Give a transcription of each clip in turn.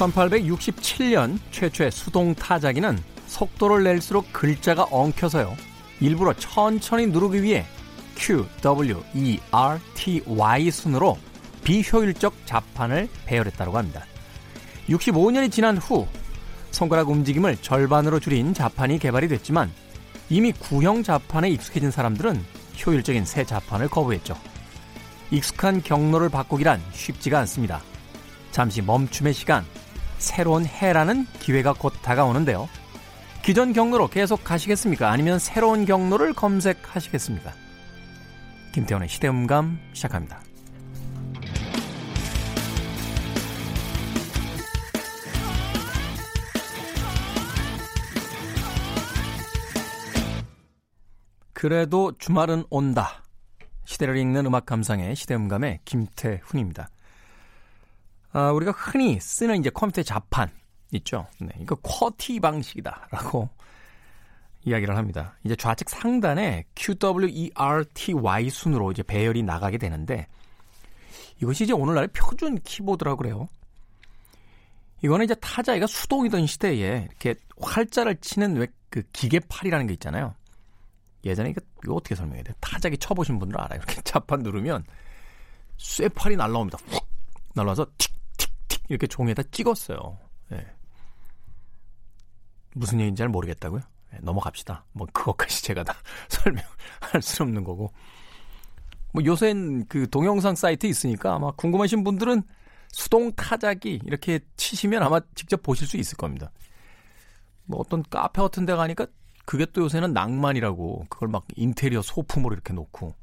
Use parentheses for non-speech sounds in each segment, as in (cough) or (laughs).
1867년 최초의 수동 타자기는 속도를 낼수록 글자가 엉켜서요. 일부러 천천히 누르기 위해 Q, W, E, R, T, Y 순으로 비효율적 자판을 배열했다고 합니다. 65년이 지난 후 손가락 움직임을 절반으로 줄인 자판이 개발이 됐지만 이미 구형 자판에 익숙해진 사람들은 효율적인 새 자판을 거부했죠. 익숙한 경로를 바꾸기란 쉽지가 않습니다. 잠시 멈춤의 시간, 새로운 해라는 기회가 곧 다가오는데요. 기존 경로로 계속 가시겠습니까? 아니면 새로운 경로를 검색하시겠습니까? 김태원의 시대음감 시작합니다. 그래도 주말은 온다. 시대를 읽는 음악 감상의 시대음감의 김태훈입니다. 아, 우리가 흔히 쓰는 이제 컴퓨터 자판 있죠. 네, 이거 쿼티 방식이다라고 (laughs) 이야기를 합니다. 이제 좌측 상단에 QWERTY 순으로 이제 배열이 나가게 되는데 이것이 이제 오늘날의 표준 키보드라고 그래요. 이거는 이제 타자기가 수동이던 시대에 이렇게 활자를 치는 왜 그 기계팔이라는 게 있잖아요. 예전에 이거, 이거 어떻게 설명해야 돼? 타자기 쳐보신 분들 알아요. 이렇게 (laughs) 자판 누르면 쇠팔이 날라옵니다. 훅 날라와서 틱틱틱 이렇게 종이에다 찍었어요. 예. 무슨 얘기인지 잘 모르겠다고요? 네, 넘어갑시다. 뭐 그것까지 제가 다 (laughs) 설명할 수 없는 거고. 뭐 요새는 그 동영상 사이트 있으니까 아마 궁금하신 분들은 수동 타자기 이렇게 치시면 아마 직접 보실 수 있을 겁니다. 뭐 어떤 카페 같은 데 가니까 그게 또 요새는 낭만이라고 그걸 막 인테리어 소품으로 이렇게 놓고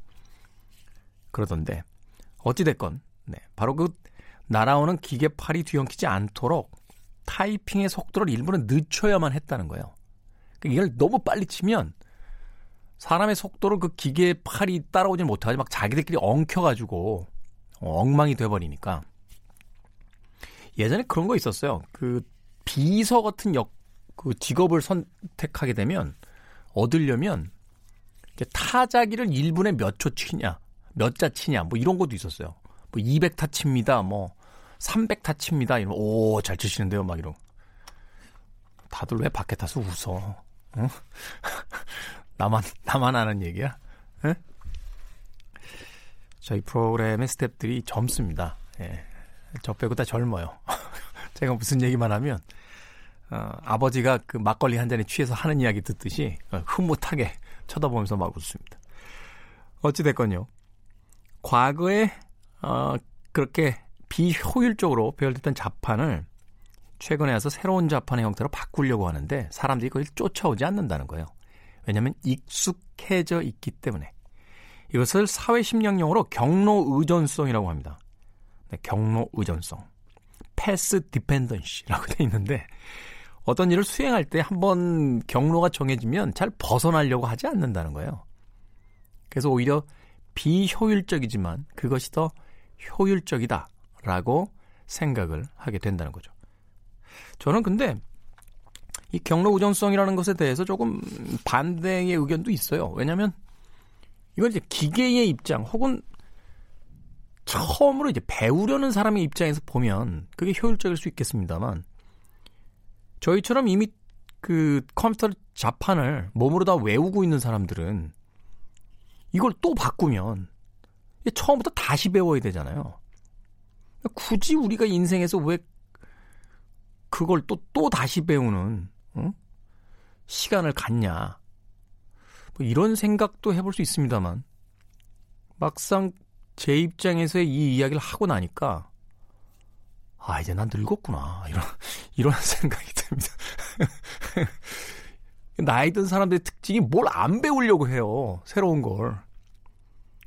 그러던데 어찌됐건 네, 바로 그 날아오는 기계팔이 뒤엉키지 않도록 타이핑의 속도를 일부러 늦춰야만 했다는 거예요. 그러니까 이걸 너무 빨리 치면 사람의 속도를 그 기계 팔이 따라오지 못하지 막 자기들끼리 엉켜가지고 엉망이 돼버리니까 예전에 그런 거 있었어요. 그 비서 같은 역, 그 직업을 선택하게 되면 얻으려면 타자기를 1분에 몇 초 치냐, 몇 자 치냐, 뭐 이런 것도 있었어요. 뭐 200타 칩니다, 뭐 300 타 칩니다. 이러면 오, 잘 치시는데요, 막 이런. 다들 왜 밖에 타서 웃어? 어? (laughs) 나만 나만 아는 얘기야? 에? 저희 프로그램의 스탭들이 젊습니다. 예. 저 빼고 다 젊어요. (laughs) 제가 무슨 얘기만 하면 어, 아버지가 그 막걸리 한 잔에 취해서 하는 이야기 듣듯이 어, 흐뭇하게 쳐다보면서 막 웃습니다. 어찌 됐건요. 과거에 어, 그렇게 비효율적으로 배열됐던 자판을 최근에 와서 새로운 자판의 형태로 바꾸려고 하는데 사람들이 그걸 쫓아오지 않는다는 거예요. 왜냐하면 익숙해져 있기 때문에. 이것을 사회심리학용어로 경로 의존성이라고 합니다. 네, 경로 의존성. 패스 디펜던시라고 돼 있는데 어떤 일을 수행할 때 한번 경로가 정해지면 잘 벗어나려고 하지 않는다는 거예요. 그래서 오히려 비효율적이지만 그것이 더 효율적이다 라고 생각을 하게 된다는 거죠. 저는 근데 이 경로 우전성이라는 것에 대해서 조금 반대의 의견도 있어요. 왜냐하면 이건 이제 기계의 입장 혹은 처음으로 이제 배우려는 사람의 입장에서 보면 그게 효율적일 수 있겠습니다만 저희처럼 이미 그 컴퓨터 자판을 몸으로 다 외우고 있는 사람들은 이걸 또 바꾸면 처음부터 다시 배워야 되잖아요. 굳이 우리가 인생에서 왜 그걸 또, 또 다시 배우는, 어? 시간을 갖냐. 뭐 이런 생각도 해볼 수 있습니다만, 막상 제 입장에서 이 이야기를 하고 나니까, 아, 이제 난 늙었구나. 이런, (laughs) 이런 생각이 듭니다. (laughs) 나이 든 사람들의 특징이 뭘 안 배우려고 해요. 새로운 걸.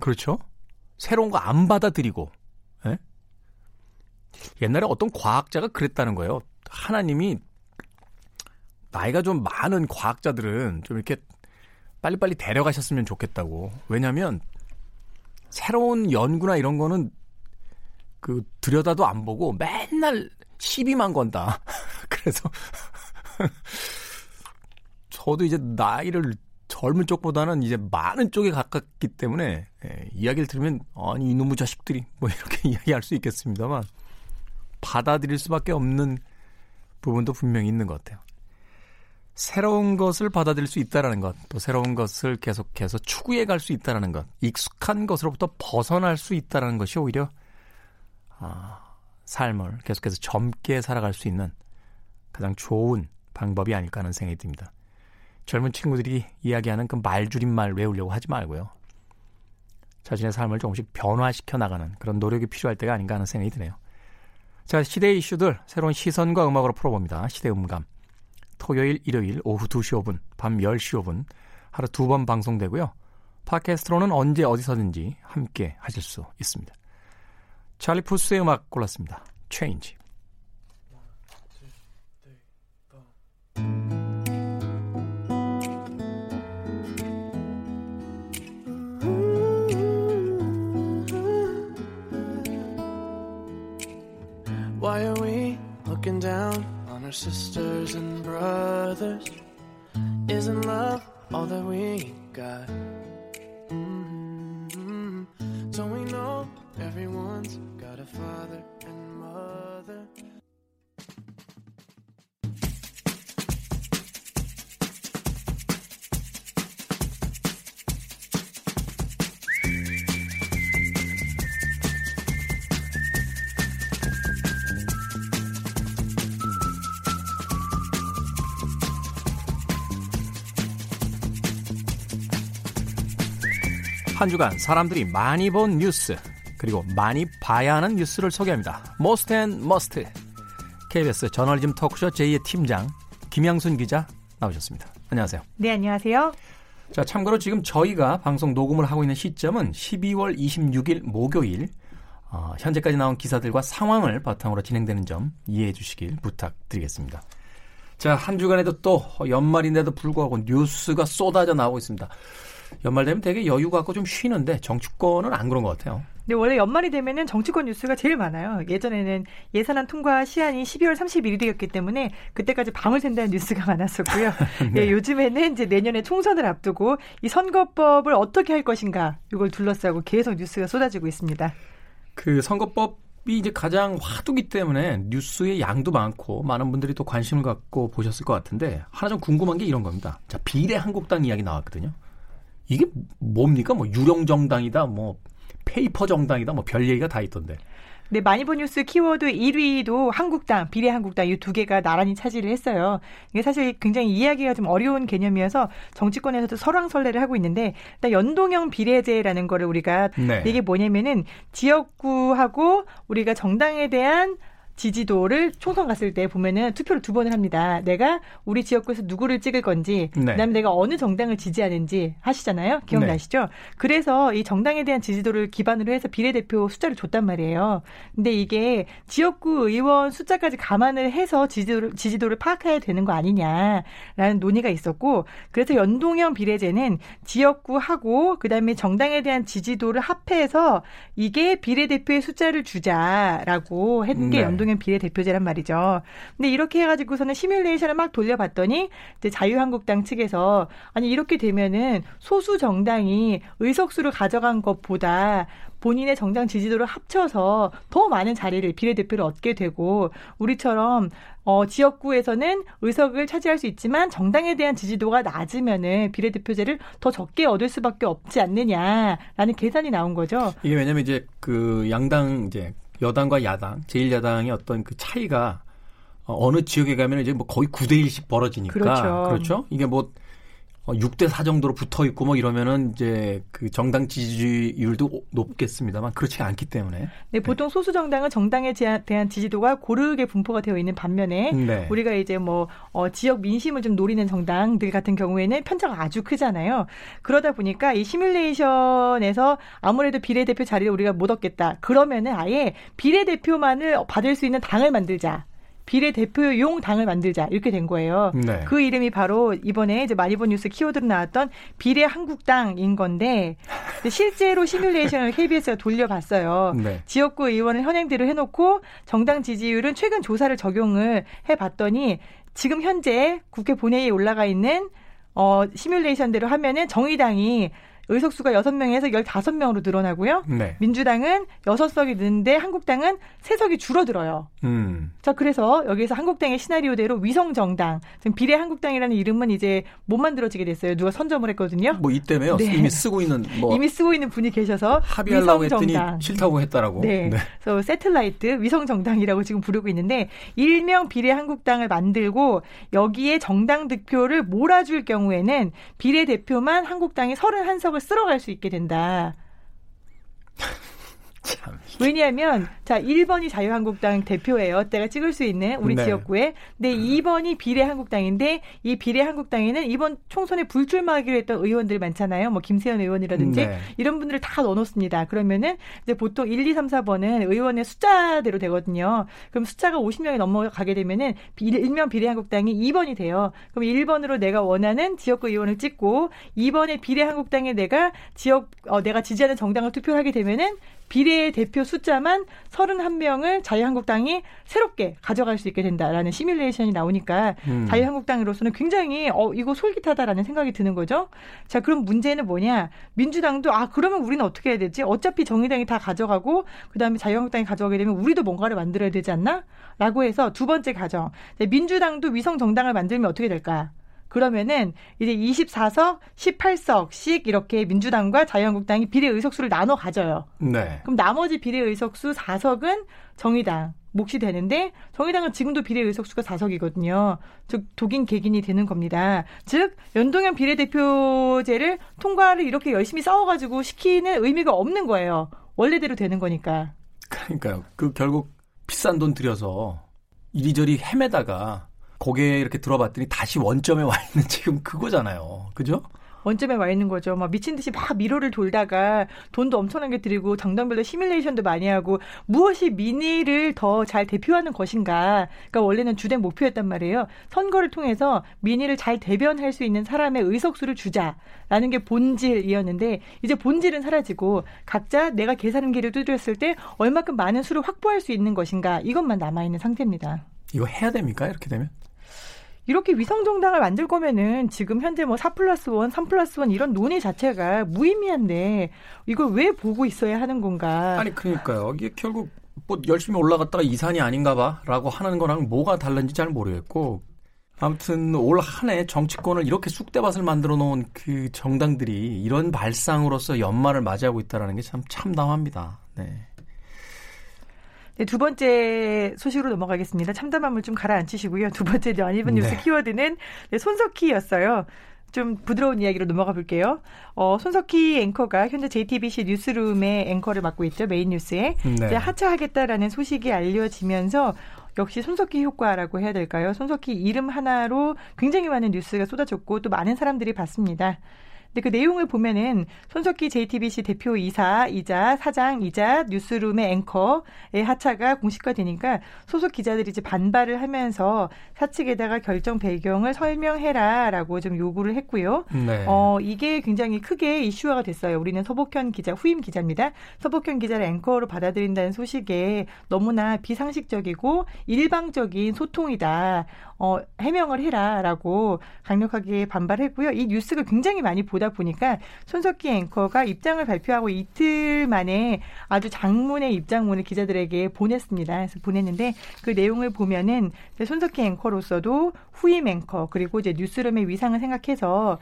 그렇죠? 새로운 거 안 받아들이고, 예? 옛날에 어떤 과학자가 그랬다는 거예요. 하나님이 나이가 좀 많은 과학자들은 좀 이렇게 빨리빨리 데려가셨으면 좋겠다고. 왜냐면 새로운 연구나 이런 거는 그 들여다도 안 보고 맨날 시비만 건다. (laughs) 그래서 저도 이제 나이를 젊은 쪽보다는 이제 많은 쪽에 가깝기 때문에 예, 이야기를 들으면 아니 이놈의 자식들이 뭐 이렇게 (laughs) 이야기할 수 있겠습니다만 받아들일 수밖에 없는 부분도 분명히 있는 것 같아요. 새로운 것을 받아들일 수 있다라는 것, 또 새로운 것을 계속해서 추구해 갈 수 있다라는 것, 익숙한 것으로부터 벗어날 수 있다라는 것이 오히려 아, 삶을 계속해서 젊게 살아갈 수 있는 가장 좋은 방법이 아닐까 하는 생각이 듭니다. 젊은 친구들이 이야기하는 그 말줄임말 외우려고 하지 말고요. 자신의 삶을 조금씩 변화시켜 나가는 그런 노력이 필요할 때가 아닌가 하는 생각이 드네요. 자, 시대 이슈들 새로운 시선과 음악으로 풀어봅니다. 시대 음감. 토요일, 일요일 오후 2시 5분, 밤 10시 5분 하루 두 번 방송되고요. 팟캐스트로는 언제 어디서든지 함께 하실 수 있습니다. 찰리 푸스의 음악 골랐습니다. Change. Why are we looking down on our sisters and brothers? Isn't love all that we got? Mm-hmm. Don't we know everyone's got a father and mother? 한 주간 사람들이 많이 본 뉴스 그리고 많이 봐야 하는 뉴스를 소개합니다. Most and Must KBS 저널리즘 토크쇼 제2의 팀장 김양순 기자 나오셨습니다. 안녕하세요. 네, 안녕하세요. 자, 참고로 지금 저희가 방송 녹음을 하고 있는 시점은 12월 26일 목요일 어, 현재까지 나온 기사들과 상황을 바탕으로 진행되는 점 이해해 주시길 부탁드리겠습니다. 자, 한 주간에도 또 연말인데도 불구하고 뉴스가 쏟아져 나오고 있습니다. 연말 되면 되게 여유 갖고 좀 쉬는데 정치권은 안 그런 것 같아요. 네, 원래 연말이 되면은 정치권 뉴스가 제일 많아요. 예전에는 예산안 통과 시한이 12월 31일이었기 때문에 그때까지 밤을 샌다는 뉴스가 많았었고요. (laughs) 네. 네, 요즘에는 이제 내년에 총선을 앞두고 이 선거법을 어떻게 할 것인가 이걸 둘러싸고 계속 뉴스가 쏟아지고 있습니다. 그 선거법 이 이제 가장 화두기 때문에 뉴스의 양도 많고 많은 분들이 또 관심을 갖고 보셨을 것 같은데 하나 좀 궁금한 게 이런 겁니다. 자 비례 한국당 이야기 나왔거든요. 이게 뭡니까? 뭐 유령 정당이다, 뭐 페이퍼 정당이다, 뭐 별 얘기가 다 있던데. 네, 많이 본 뉴스 키워드 1위도 한국당, 비례한국당 이 두 개가 나란히 차지를 했어요. 이게 사실 굉장히 이해하기가 좀 어려운 개념이어서 정치권에서도 설왕설래를 하고 있는데 일단 연동형 비례제라는 거를 우리가 네. 이게 뭐냐면은 지역구하고 우리가 정당에 대한 지지도를 총선 갔을 때 보면은 투표를 두 번을 합니다. 내가 우리 지역구에서 누구를 찍을 건지, 네. 그다음에 내가 어느 정당을 지지하는지 하시잖아요. 기억나시죠? 네. 그래서 이 정당에 대한 지지도를 기반으로 해서 비례대표 숫자를 줬단 말이에요. 근데 이게 지역구 의원 숫자까지 감안을 해서 지지도를, 지지도를 파악해야 되는 거 아니냐라는 논의가 있었고, 그래서 연동형 비례제는 지역구하고 그다음에 정당에 대한 지지도를 합해서 이게 비례대표의 숫자를 주자라고 했는 게 네. 연동 형 비례대표제란 말이죠. 근데 이렇게 해가지고서는 시뮬레이션을 막 돌려봤더니 이제 자유한국당 측에서 아니 이렇게 되면은 소수 정당이 의석수를 가져간 것보다 본인의 정당 지지도를 합쳐서 더 많은 자리를 비례대표를 얻게 되고 우리처럼 어, 지역구에서는 의석을 차지할 수 있지만 정당에 대한 지지도가 낮으면은 비례대표제를 더 적게 얻을 수밖에 없지 않느냐라는 계산이 나온 거죠. 이게 왜냐면 이제 그 양당 이제 여당과 야당, 제1야당의 어떤 그 차이가 어, 어느 지역에 가면 이제 뭐 거의 9대 1씩 벌어지니까. 그렇죠. 그렇죠? 이게 뭐 6대 어, 4 정도로 붙어 있고 뭐 이러면은 이제 그 정당 지지율도 높겠습니다만 그렇지 않기 때문에. 네, 보통 네. 소수 정당은 정당에 대한 지지도가 고르게 분포가 되어 있는 반면에 네. 우리가 이제 뭐 어, 지역 민심을 좀 노리는 정당들 같은 경우에는 편차가 아주 크잖아요. 그러다 보니까 이 시뮬레이션에서 아무래도 비례대표 자리를 우리가 못 얻겠다. 그러면은 아예 비례대표만을 받을 수 있는 당을 만들자. 비례대표용 당을 만들자 이렇게 된 거예요. 네. 그 이름이 바로 이번에 이제 많이 본 뉴스 키워드로 나왔던 비례 한국당인 건데 실제로 시뮬레이션을 KBS가 돌려봤어요. 네. 지역구 의원을 현행대로 해놓고 정당 지지율은 최근 조사를 적용을 해봤더니 지금 현재 국회 본회의에 올라가 있는 어, 시뮬레이션대로 하면은 정의당이 의석수가 6명에서 15명으로 늘어나고요. 네. 민주당은 6석이 느는데 한국당은 3석이 줄어들어요. 음. 자, 그래서 여기서 한국당의 시나리오대로 위성정당, 지금 비례 한국당이라는 이름은 이제 못 만들어지게 됐어요. 누가 선점을 했거든요. 뭐 이 때문에요. 네. 이미 쓰고 있는 뭐 이미 쓰고 있는 분이 계셔서 합의하려고 했더니 싫다고 했다라고. 네. 네. 그래서 세틀라이트 위성정당이라고 지금 부르고 있는데 일명 비례 한국당을 만들고 여기에 정당 득표를 몰아줄 경우에는 비례 대표만 한국당이 31석을 쓸어갈 수 있게 된다. (laughs) 참. 왜냐하면 자 1번이 자유한국당 대표예요. 때가 찍을 수 있는 우리 네. 지역구에. 근데 2번이 비례한국당인데 이 비례한국당에는 이번 총선에 불출마하기로 했던 의원들 많잖아요. 뭐 김세현 의원이라든지 네. 이런 분들을 다 넣어놓습니다. 그러면은 이제 보통 1, 2, 3, 4번은 의원의 숫자대로 되거든요. 그럼 숫자가 50명이 넘어가게 되면은 일명 비례한국당이 2번이 돼요. 그럼 1번으로 내가 원하는 지역구 의원을 찍고 2번에 비례한국당에 내가 지역 어, 내가 지지하는 정당을 투표하게 되면은 비례 대표 숫자만 31명을 자유한국당이 새롭게 가져갈 수 있게 된다라는 시뮬레이션이 나오니까 음. 자유한국당으로서는 굉장히 어 이거 솔깃하다라는 생각이 드는 거죠. 자, 그럼 문제는 뭐냐? 민주당도 아 그러면 우리는 어떻게 해야 되지? 어차피 정의당이 다 가져가고 그다음에 자유한국당이 가져가게 되면 우리도 뭔가를 만들어야 되지 않나? 라고 해서 두 번째 가정. 민주당도 위성 정당을 만들면 어떻게 될까? 그러면은 이제 24석, 18석씩 이렇게 민주당과 자유한국당이 비례 의석수를 나눠 가져요. 네. 그럼 나머지 비례 의석수 4석은 정의당 몫이 되는데 정의당은 지금도 비례 의석수가 4석이거든요. 즉 독인 개긴이 되는 겁니다. 즉 연동형 비례대표제를 통과를 이렇게 열심히 싸워가지고 시키는 의미가 없는 거예요. 원래대로 되는 거니까. 그러니까요. 그 결국 비싼 돈 들여서 이리저리 헤매다가 거기에 이렇게 들어봤더니 다시 원점에 와 있는 지금 그거잖아요. 그죠? 원점에 와 있는 거죠. 막 미친 듯이 막 미로를 돌다가 돈도 엄청나게 들이고 정당별로 시뮬레이션도 많이 하고 무엇이 민의를 더 잘 대표하는 것인가. 그러니까 원래는 주된 목표였단 말이에요. 선거를 통해서 민의를 잘 대변할 수 있는 사람의 의석수를 주자라는 게 본질이었는데 이제 본질은 사라지고 각자 내가 계산한 길을 두드렸을 때 얼마큼 많은 수를 확보할 수 있는 것인가 이것만 남아 있는 상태입니다. 이거 해야 됩니까? 이렇게 되면? 이렇게 위성정당을 만들 거면은 지금 현재 뭐 4 플러스 1, 3 플러스 1 이런 논의 자체가 무의미한데 이걸 왜 보고 있어야 하는 건가? 아니 그러니까요. 이게 결국 뭐 열심히 올라갔다가 이산이 아닌가 봐라고 하는 거랑 뭐가 다른지 잘 모르겠고 아무튼 올 한 해 정치권을 이렇게 쑥대밭을 만들어 놓은 그 정당들이 이런 발상으로서 연말을 맞이하고 있다는 게참 참담합니다. 네. 네, 두 번째 소식으로 넘어가겠습니다. 참담함을 좀 가라앉히시고요. 두 번째 연입은 뉴스 네. 키워드는 네, 손석희였어요. 좀 부드러운 이야기로 넘어가 볼게요. 어, 손석희 앵커가 현재 JTBC 뉴스룸의 앵커를 맡고 있죠. 메인 뉴스에. 네. 하차하겠다라는 소식이 알려지면서 역시 손석희 효과라고 해야 될까요? 손석희 이름 하나로 굉장히 많은 뉴스가 쏟아졌고 또 많은 사람들이 봤습니다. 근데 그 내용을 보면은 손석희 JTBC 대표 이사이자 사장이자 뉴스룸의 앵커의 하차가 공식화되니까 소속 기자들이 이제 반발을 하면서 사측에다가 결정 배경을 설명해라라고 좀 요구를 했고요. 네. 어 이게 굉장히 크게 이슈화가 됐어요. 우리는 서복현 기자 후임 기자입니다. 서복현 기자를 앵커로 받아들인다는 소식에 너무나 비상식적이고 일방적인 소통이다. 어, 해명을 해라라고 강력하게 반발했고요. 이 뉴스가 굉장히 많이 보다 보니까 손석희 앵커가 입장을 발표하고 이틀 만에 아주 장문의 입장문을 기자들에게 보냈습니다. 그래서 보냈는데 그 내용을 보면은 손석희 앵커로서도 후임 앵커 그리고 이제 뉴스룸의 위상을 생각해서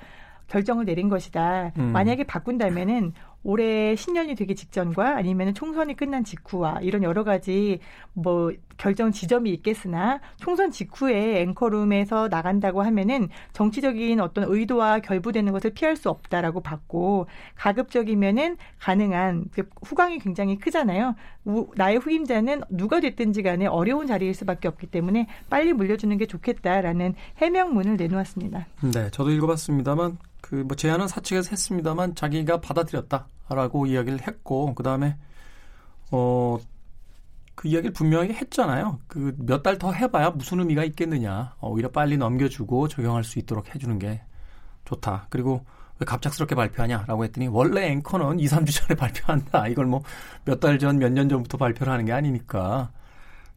결정을 내린 것이다. 음. 만약에 바꾼다면은 올해 신년이 되기 직전과 아니면 총선이 끝난 직후와 이런 여러 가지 뭐 결정 지점이 있겠으나 총선 직후에 앵커룸에서 나간다고 하면은 정치적인 어떤 의도와 결부되는 것을 피할 수 없다라고 봤고 가급적이면은 가능한 그 후광이 굉장히 크잖아요. 나의 후임자는 누가 됐든지 간에 어려운 자리일 수밖에 없기 때문에 빨리 물려주는 게 좋겠다라는 해명문을 내놓았습니다. 네, 저도 읽어봤습니다만 그 뭐 제안은 사측에서 했습니다만 자기가 받아들였다라고 이야기를 했고 그 다음에 어 그 이야기를 분명하게 했잖아요. 그 몇 달 더 해봐야 무슨 의미가 있겠느냐. 어, 오히려 빨리 넘겨주고 적용할 수 있도록 해주는 게 좋다. 그리고 왜 갑작스럽게 발표하냐라고 했더니 원래 앵커는 2, 3주 전에 (laughs) 발표한다. 이걸 뭐 몇 달 전, 몇 년 전부터 발표를 하는 게 아니니까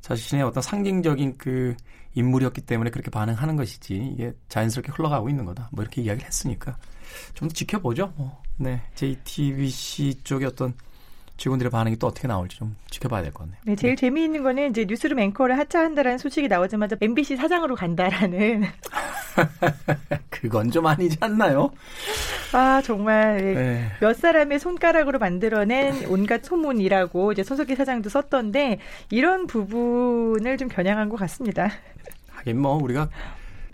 자신의 어떤 상징적인 그 인물이었기 때문에 그렇게 반응하는 것이지 이게 자연스럽게 흘러가고 있는 거다. 뭐 이렇게 이야기를 했으니까 좀 더 지켜보죠. 뭐. 네, JTBC 쪽의 어떤 직원들의 반응이 또 어떻게 나올지 좀 지켜봐야 될 것 같네요. 네, 제일 네. 재미있는 거는 이제 뉴스룸 앵커를 하차한다라는 소식이 나오자마자 MBC 사장으로 간다라는. (laughs) 그건 좀 아니지 않나요? 아 정말 네. 몇 사람의 손가락으로 만들어낸 온갖 소문이라고 이제 손석희 사장도 썼던데 이런 부분을 좀 겨냥한 것 같습니다. 하긴 뭐 우리가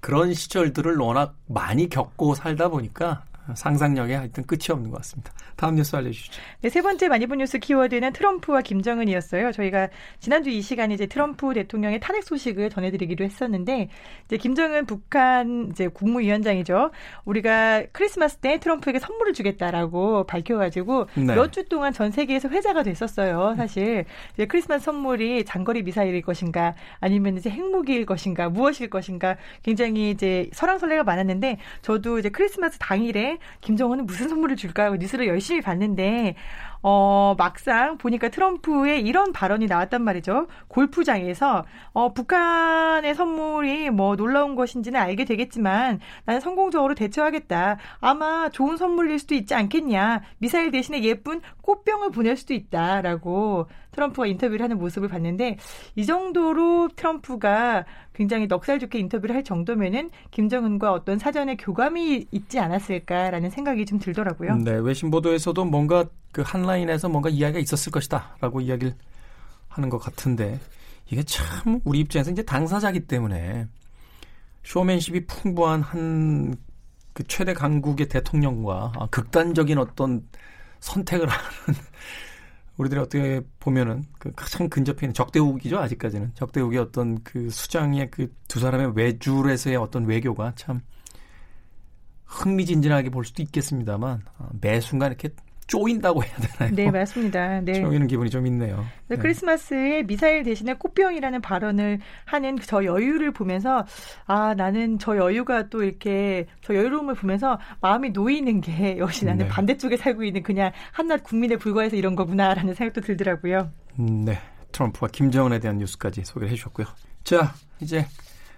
그런 시절들을 워낙 많이 겪고 살다 보니까 상상력에 하여튼 끝이 없는 것 같습니다. 다음 뉴스 알려주시죠. 네, 세 번째 많이 본 뉴스 키워드는 트럼프와 김정은이었어요. 저희가 지난주 이 시간에 이제 트럼프 대통령의 탄핵 소식을 전해드리기로 했었는데, 이제 김정은 북한 이제 국무위원장이죠. 우리가 크리스마스 때 트럼프에게 선물을 주겠다라고 밝혀가지고 네. 몇주 동안 전 세계에서 회자가 됐었어요. 사실 이제 크리스마스 선물이 장거리 미사일일 것인가, 아니면 이제 핵무기일 것인가, 무엇일 것인가, 굉장히 이제 설왕설래가 많았는데, 저도 이제 크리스마스 당일에 김정은은 무슨 선물을 줄까 하고 뉴스를 열심히 봤는데 어, 막상 보니까 트럼프의 이런 발언이 나왔단 말이죠. 골프장에서 어, 북한의 선물이 뭐 놀라운 것인지는 알게 되겠지만 나는 성공적으로 대처하겠다. 아마 좋은 선물일 수도 있지 않겠냐. 미사일 대신에 예쁜 꽃병을 보낼 수도 있다라고 트럼프가 인터뷰를 하는 모습을 봤는데 이 정도로 트럼프가 굉장히 넉살 좋게 인터뷰를 할 정도면은 김정은과 어떤 사전에 교감이 있지 않았을까라는 생각이 좀 들더라고요. 네, 외신 보도에서도 뭔가 그 한 라인에서 뭔가 이야기가 있었을 것이다라고 이야기를 하는 것 같은데 이게 참 우리 입장에서 이제 당사자기 때문에 쇼맨십이 풍부한 한 그 최대 강국의 대통령과 극단적인 어떤 선택을 하는 우리들이 어떻게 보면은 그 가장 근접해 있는 적대국이죠 아직까지는. 적대국의 어떤 그 수장의 그 두 사람의 외줄에서의 어떤 외교가 참 흥미진진하게 볼 수도 있겠습니다만 어, 매 순간 이렇게 쪼인다고 해야 되나요? 네, 맞습니다. 네. 쪼이는 기분이 좀 있네요. 네. 크리스마스에 미사일 대신에 꽃병이라는 발언을 하는 저 여유를 보면서 아, 나는 저 여유가 또 이렇게 저 여유로움을 보면서 마음이 놓이는 게 역시 나는 네. 반대쪽에 살고 있는 그냥 한낱 국민에 불과해서 이런 거구나라는 생각도 들더라고요. 음, 네. 트럼프와 김정은에 대한 뉴스까지 소개를 해 주셨고요. 자, 이제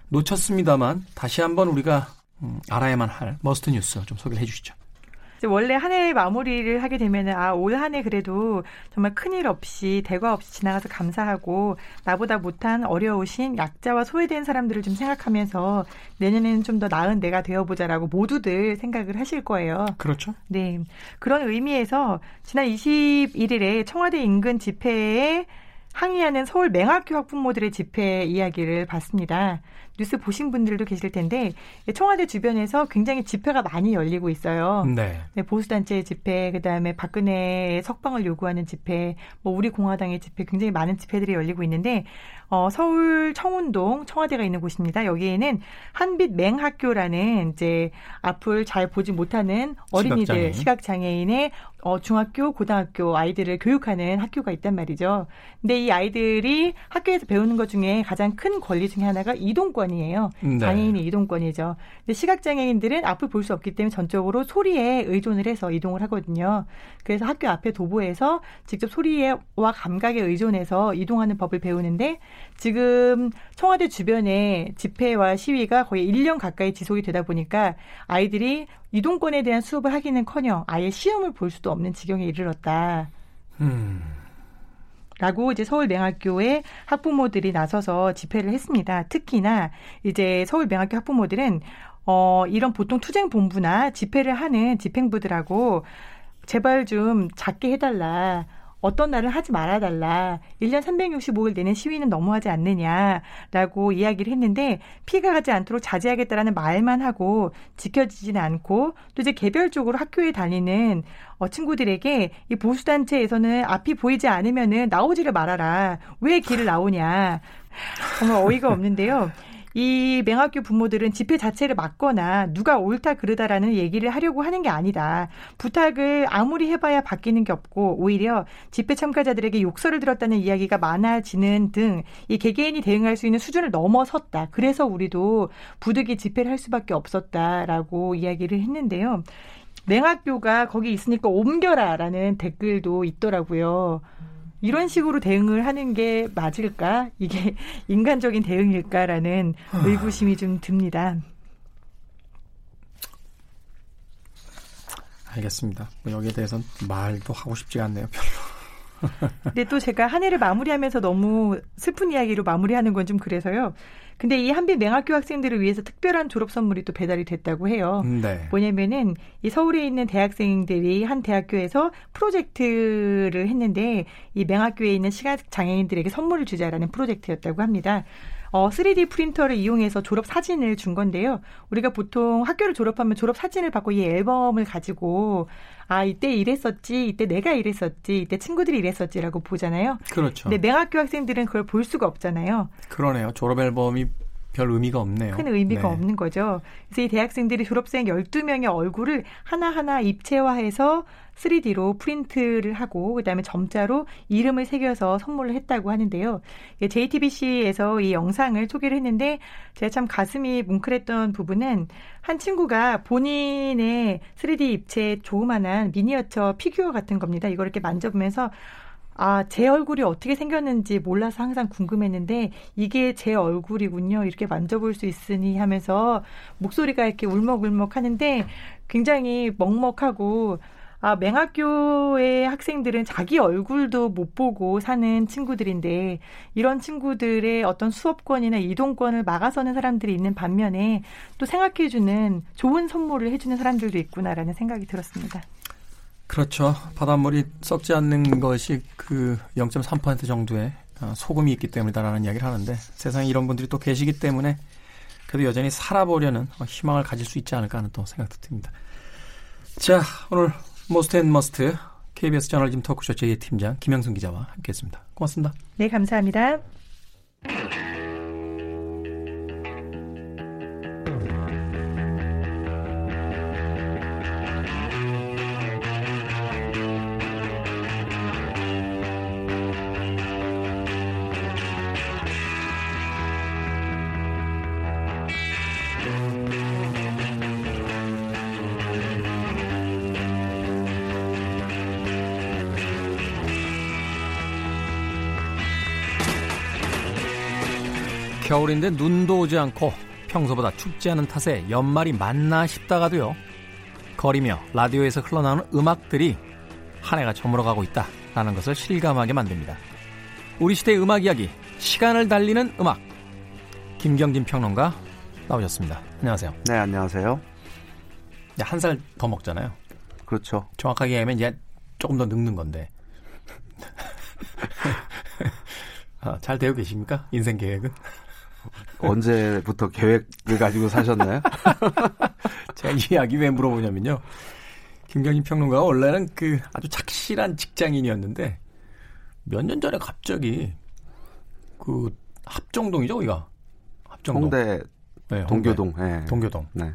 놓쳤습니다만 다시 한번 우리가 음, 알아야만 할 must 뉴스 좀 소개를 해 주시죠. 원래 한 해 마무리를 하게 되면은 아, 올 한 해 그래도 정말 큰일 없이 대과 없이 지나가서 감사하고 나보다 못한 어려우신 약자와 소외된 사람들을 좀 생각하면서 내년에는 좀 더 나은 내가 되어보자라고 모두들 생각을 하실 거예요. 그렇죠. 네. 그런 의미에서 지난 21일에 청와대 인근 집회에 항의하는 서울 맹학교 학부모들의 집회 이야기를 봤습니다. 뉴스 보신 분들도 계실 텐데 청와대 주변에서 굉장히 집회가 많이 열리고 있어요. 네. 네 보수단체 집회, 그다음에 박근혜의 석방을 요구하는 집회, 뭐 우리 공화당의 집회, 굉장히 많은 집회들이 열리고 있는데 어, 서울 청운동 청와대가 있는 곳입니다. 여기에는 한빛 맹학교라는 이제 앞을 잘 보지 못하는 어린이들 시각 장애인의 어, 중학교, 고등학교 아이들을 교육하는 학교가 있단 말이죠. 근데 이 아이들이 학교에서 배우는 것 중에 가장 큰 권리 중에 하나가 이동권 이에요. 네. 장애인의 이동권이죠. 근데 시각 장애인들은 앞을 볼 수 없기 때문에 전적으로 소리에 의존을 해서 이동을 하거든요. 그래서 학교 앞에 도보에서 직접 소리와 감각에 의존해서 이동하는 법을 배우는데 지금 청와대 주변에 집회와 시위가 거의 1년 가까이 지속이 되다 보니까 아이들이 이동권에 대한 수업을 하기는커녕 아예 시험을 볼 수도 없는 지경에 이르렀다. 음. 라고 이제 서울맹학교의 학부모들이 나서서 집회를 했습니다. 특히나 이제 서울맹학교 학부모들은 어 이런 보통 투쟁 본부나 집회를 하는 집행부들하고 제발 좀 작게 해달라. 어떤 날을 하지 말아달라. 1년 365일 내내 시위는 너무하지 않느냐라고 이야기를 했는데 피해가 가지 않도록 자제하겠다라는 말만 하고 지켜지지는 않고 또 이제 개별적으로 학교에 다니는 어, 친구들에게 이 보수단체에서는 앞이 보이지 않으면은 나오지를 말아라. 왜 길을 나오냐. 정말 어이가 없는데요. 이 맹학교 부모들은 집회 자체를 막거나 누가 옳다 그르다라는 얘기를 하려고 하는 게 아니다. 부탁을 아무리 해봐야 바뀌는 게 없고 오히려 집회 참가자들에게 욕설을 들었다는 이야기가 많아지는 등 이 개개인이 대응할 수 있는 수준을 넘어섰다. 그래서 우리도 부득이 집회를 할 수밖에 없었다라고 이야기를 했는데요. 맹학교가 거기 있으니까 옮겨라라는 댓글도 있더라고요. 이런 식으로 대응을 하는 게 맞을까? 이게 (laughs) 인간적인 대응일까라는 의구심이 좀 듭니다. 알겠습니다. 뭐 여기에 대해서는 말도 하고 싶지가 않네요, 별로. 근데 또 제가 한 해를 마무리하면서 너무 슬픈 이야기로 마무리하는 건 좀 그래서요. 근데 이 한빛 맹학교 학생들을 위해서 특별한 졸업 선물이 또 배달이 됐다고 해요. 네. 뭐냐면은 이 서울에 있는 대학생들이 한 대학교에서 프로젝트를 했는데 이 맹학교에 있는 시각 장애인들에게 선물을 주자라는 프로젝트였다고 합니다. 어, 3D 프린터를 이용해서 졸업 사진을 준 건데요. 우리가 보통 학교를 졸업하면 졸업 사진을 받고 이 앨범을 가지고 아, 이때 이랬었지, 이때 내가 이랬었지, 이때 친구들이 이랬었지라고 보잖아요. 그렇죠. 근데 맹학교 학생들은 그걸 볼 수가 없잖아요. 그러네요. 졸업 앨범이 별 의미가 없네요. 큰 의미가 네. 없는 거죠. 그래서 이 대학생들이 졸업생 12명의 얼굴을 하나하나 입체화해서 3D로 프린트를 하고 그다음에 점자로 이름을 새겨서 선물을 했다고 하는데요. JTBC에서 이 영상을 소개를 했는데 제가 참 가슴이 뭉클했던 부분은 한 친구가 본인의 3D 입체 조그만한 미니어처 피규어 같은 겁니다. 이걸 이렇게 만져보면서 아, 제 얼굴이 어떻게 생겼는지 몰라서 항상 궁금했는데 이게 제 얼굴이군요. 이렇게 만져볼 수 있으니 하면서 목소리가 이렇게 울먹울먹 하는데 굉장히 먹먹하고 아, 맹학교의 학생들은 자기 얼굴도 못 보고 사는 친구들인데 이런 친구들의 어떤 수업권이나 이동권을 막아서는 사람들이 있는 반면에 또 생각해주는 좋은 선물을 해주는 사람들도 있구나라는 생각이 들었습니다. 그렇죠. 바닷물이 썩지 않는 것이 그 0.3% 정도의 어, 소금이 있기 때문이다라는 이야기를 하는데 세상에 이런 분들이 또 계시기 때문에 그래도 여전히 살아보려는 희망을 가질 수 있지 않을까 하는 또 생각도 듭니다. 자, 오늘 most and must KBS 저널리즘 토크쇼 J 팀장 김영순 기자와 함께했습니다. 고맙습니다. 네, 감사합니다. 겨울인데 눈도 오지 않고 평소보다 춥지 않은 탓에 연말이 맞나 싶다가도요. 거리며 라디오에서 흘러나오는 음악들이 한 해가 저물어가고 있다라는 것을 실감하게 만듭니다. 우리 시대의 음악 이야기, 시간을 달리는 음악. 김경진 평론가 나오셨습니다. 안녕하세요. 네, 안녕하세요. 한 살 더 먹잖아요. 그렇죠. 정확하게 하면 이제 조금 더 늙는 건데. (laughs) 아, 잘 되고 계십니까? 인생 계획은? 언제부터 계획을 가지고 사셨나요? (laughs) 제가 이 이야기 왜 물어보냐면요. 김경진 평론가가 원래는 그 아주 착실한 직장인이었는데 몇 년 전에 갑자기 그 합정동이죠, 우리가. 합정동. 홍대 네, 동교동. 네. 동교동. 네.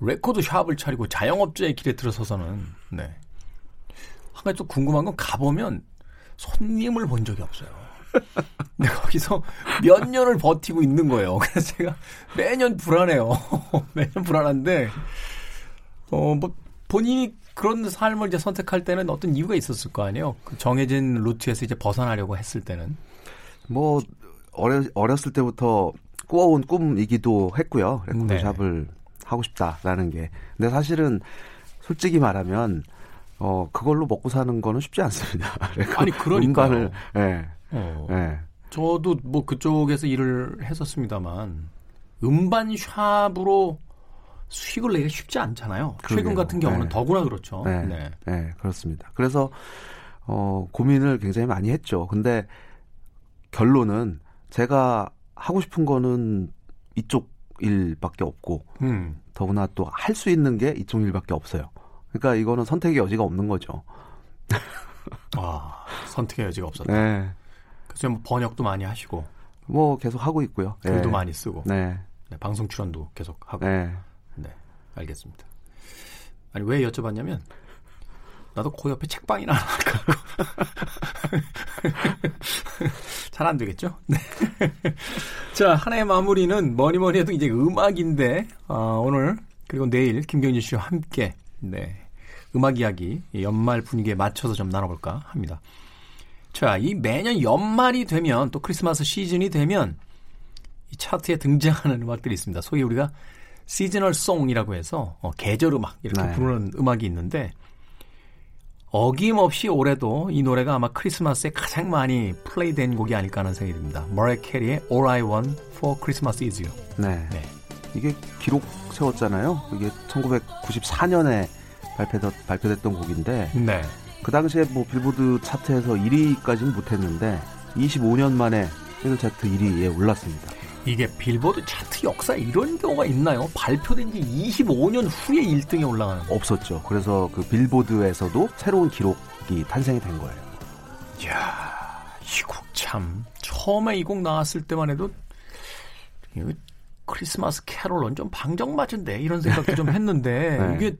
레코드 샵을 차리고 자영업자의 길에 들어서서는 네. 한 가지 또 궁금한 건 가보면 손님을 본 적이 없어요. (laughs) 근데 거기서 몇 년을 버티고 있는 거예요. (laughs) 그래서 제가 매년 불안해요. (laughs) 매년 불안한데, 어, 뭐, 본인이 그런 삶을 이제 선택할 때는 어떤 이유가 있었을 거 아니에요? 그 정해진 루트에서 이제 벗어나려고 했을 때는. 뭐, 어렸, 어렸을 때부터 꾸어온 꿈이기도 했고요. 레코드샵을 네. 하고 싶다라는 게. 근데 사실은 솔직히 말하면, 어, 그걸로 먹고 사는 거는 쉽지 않습니다. 아니, 그러니까. 예. 네. 어. 네. 저도 뭐 그쪽에서 일을 했었습니다만 음반 샵으로 수익을 내기가 쉽지 않잖아요. 그러게요. 최근 같은 경우는 네. 더구나 그렇죠. 네. 네. 네. 그렇습니다. 그래서 어, 고민을 굉장히 많이 했죠. 근데 결론은 제가 하고 싶은 거는 이쪽 일밖에 없고 음. 더구나 또 할 수 있는 게 이쪽 일밖에 없어요. 그러니까 이거는 선택의 여지가 없는 거죠. 아, 선택의 여지가 없었다. 네. 그래서 뭐 번역도 많이 하시고 뭐 계속 하고 있고요. 글도 네. 많이 쓰고 네. 네. 방송 출연도 계속 하고 네. 네 알겠습니다. 아니 왜 여쭤봤냐면 나도 그 옆에 책방이나 할까 (laughs) 잘 안 되겠죠? 네. (laughs) 자, 한 해의 마무리는 뭐니 뭐니 해도 이제 음악인데, 어, 오늘, 그리고 내일 김경진 씨와 함께, 네. 음악 이야기, 연말 분위기에 맞춰서 좀 나눠볼까 합니다. 자, 이 매년 연말이 되면 또 크리스마스 시즌이 되면 이 차트에 등장하는 음악들이 있습니다. 소위 우리가 시즈널 송이라고 해서 어, 계절 음악 이렇게 네. 부르는 음악이 있는데 어김없이 올해도 이 노래가 아마 크리스마스에 가장 많이 플레이된 곡이 아닐까 하는 생각이 듭니다. 머레 캐리의 All I Want for Christmas Is You. 네. 네. 이게 기록 세웠잖아요. 이게 1994년에 발표됐, 발표됐던 곡인데 네. 그 당시에 뭐 빌보드 차트에서 1위까지는 못했는데 25년 만에 싱글 차트 1위에 올랐습니다. 이게 빌보드 차트 역사에 이런 경우가 있나요? 발표된 지 25년 후에 1등에 올라가는 거. 없었죠. 그래서 그 빌보드에서도 새로운 기록이 탄생이 된 거예요. 이야, 이 곡 참. 처음에 이 곡 나왔을 때만 해도 크리스마스 캐롤은 좀 방정맞은데 이런 생각도 좀 (laughs) 했는데 네. 이게